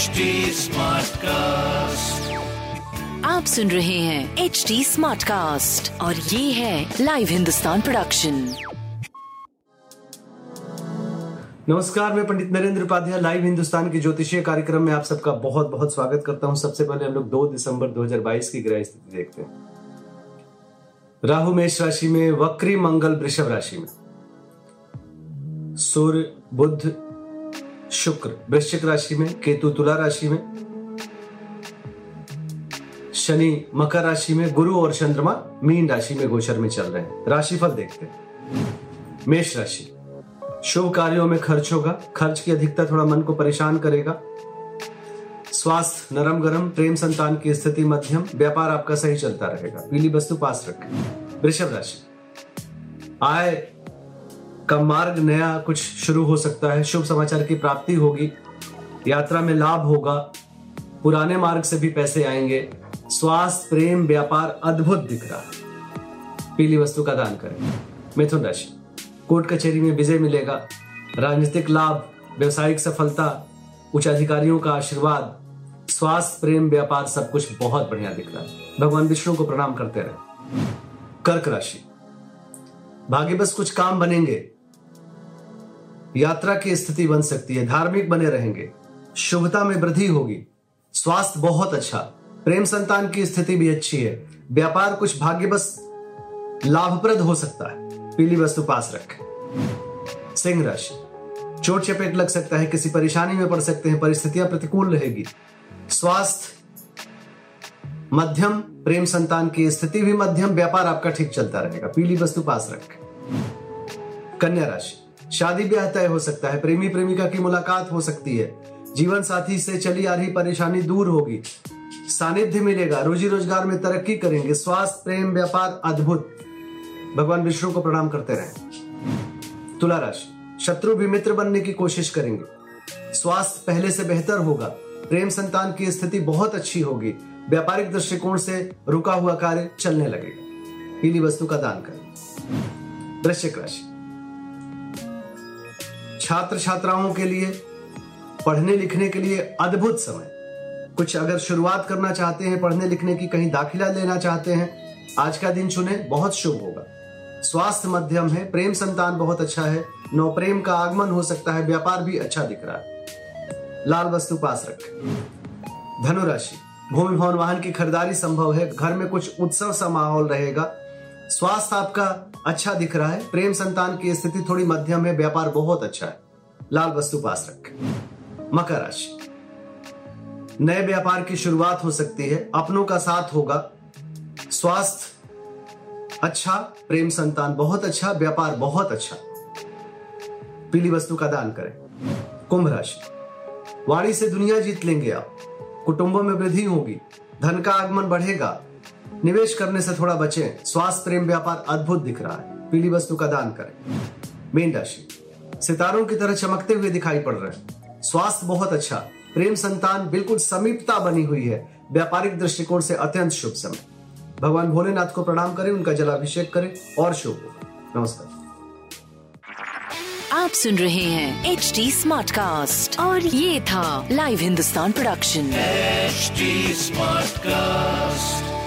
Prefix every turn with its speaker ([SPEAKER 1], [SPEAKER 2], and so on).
[SPEAKER 1] HD Smartcast.
[SPEAKER 2] आप सुन रहे हैं एच डी स्मार्ट कास्ट और ये है लाइव हिंदुस्तान प्रोडक्शन
[SPEAKER 3] नमस्कार मैं पंडित नरेंद्र उपाध्याय लाइव हिंदुस्तान के ज्योतिषीय कार्यक्रम में आप सबका बहुत बहुत स्वागत करता हूँ। सबसे पहले हम लोग 2 दिसंबर 2022 की ग्रह स्थिति देखते हैं। राहु मेष राशि में वक्री मंगल वृषभ राशि में। सूर्य बुध शुक्र, वृश्चिक राशि में, केतु तुला राशि में, शनि मकर राशि में, गुरु और चंद्रमा मीन राशि में गोचर में चल रहे हैं। राशिफल देखते हैं। मेष राशि, शुभ कार्यों में खर्च होगा, खर्च की अधिकता थोड़ा मन को परेशान करेगा। स्वास्थ्य, नरम गरम, प्रेम संतान की स्थिति मध्यम, व्यापार आपका सही चलता रहेगा। पीली वस्तु पास रखें। वृषभ राशि, आय का मार्ग नया कुछ शुरू हो सकता है, शुभ समाचार की प्राप्ति होगी। यात्रा में लाभ होगा। पुराने मार्ग से भी पैसे आएँगे। स्वास्थ्य प्रेम, व्यापार अद्भुत दिख रहा है। पीली वस्तु का दान करें। मिथुन राशि। कोर्ट कचहरी में विजय मिलेगा। राजनीतिक लाभ, व्यवसायिक सफलता, उच्च अधिकारियों का आशीर्वाद स्वास्थ्य प्रेम, व्यापार सब कुछ बहुत बढ़िया दिख रहा है। भगवान विष्णु को प्रणाम करते रहे। कर्क राशि। भाग्य बस कुछ काम बनेंगे। यात्रा की स्थिति बन सकती है, धार्मिक बने रहेंगे। शुभता में वृद्धि होगी। स्वास्थ्य बहुत अच्छा। प्रेम संतान की स्थिति भी अच्छी है। व्यापार कुछ भाग्य बस लाभप्रद हो सकता है। पीली वस्तु पास रखें। सिंह राशि। चोट चपेट लग सकता है, किसी परेशानी में पड़ सकते हैं, परिस्थितियाँ प्रतिकूल रहेगी। स्वास्थ्य, मध्यम, प्रेम संतान की स्थिति भी मध्यम, व्यापार आपका ठीक चलता रहेगा। पीली वस्तु पास रखें। कन्या राशि। शादी ब्याह तय हो सकता है, प्रेमी प्रेमिका की मुलाकात हो सकती है। जीवन साथी से चली आ रही परेशानी दूर होगी। सानिध्य मिलेगा, रोजी रोज़गार में तरक्की करेंगे, स्वास्थ्य, प्रेम, व्यापार अद्भुत। भगवान विष्णु को प्रणाम करते रहें। तुला राशि, शत्रु भी मित्र बनने की कोशिश करेंगे। स्वास्थ्य पहले से बेहतर होगा, प्रेम संतान की स्थिति बहुत अच्छी होगी। व्यापारिक दृष्टिकोण से रुका हुआ कार्य चलने लगेगा। पीली वस्तु का दान करें। वृश्चिक राशि छात्र छात्राओं के लिए पढ़ने लिखने के लिए अद्भुत समय। कुछ अगर शुरुआत करना चाहते हैं पढ़ने लिखने की कहीं दाखिला लेना चाहते हैं, आज का दिन चुने, बहुत शुभ होगा। स्वास्थ्य मध्यम है, प्रेम संतान बहुत अच्छा है, नौ प्रेम का आगमन हो सकता है, व्यापार भी अच्छा दिख रहा है। लाल वस्तु पास रखें। धनुराशि, भूमि भवन वाहन की खरीदारी संभव है, घर में कुछ उत्सव सा माहौल रहेगा स्वास्थ्य आपका अच्छा दिख रहा है। प्रेम संतान की स्थिति थोड़ी मध्यम है व्यापार बहुत अच्छा है। लाल वस्तु पास रखें। मकर राशि। नए व्यापार की शुरुआत हो सकती है। अपनों का साथ होगा। स्वास्थ्य अच्छा प्रेम संतान बहुत अच्छा व्यापार बहुत अच्छा। पीली वस्तु का दान करें। कुंभ राशि। वाणी से दुनिया जीत लेंगे आप। कुटुंबों में वृद्धि होगी। धन का आगमन बढ़ेगा। निवेश करने से थोड़ा बचें। स्वास्थ्य प्रेम व्यापार अद्भुत दिख रहा है। पीली वस्तु का दान करें। मीन राशि। सितारों की तरह चमकते हुए दिखाई पड़ रहे हैं। स्वास्थ्य बहुत अच्छा। प्रेम संतान बिल्कुल समीपता बनी हुई है। व्यापारिक दृष्टिकोण से अत्यंत शुभ समय। भगवान भोलेनाथ को प्रणाम करें उनका जलाभिषेक करें और शुभ नमस्कार।
[SPEAKER 2] आप सुन रहे हैं एच डी स्मार्ट कास्ट और ये था live Hindustan production
[SPEAKER 1] HD Smartcast.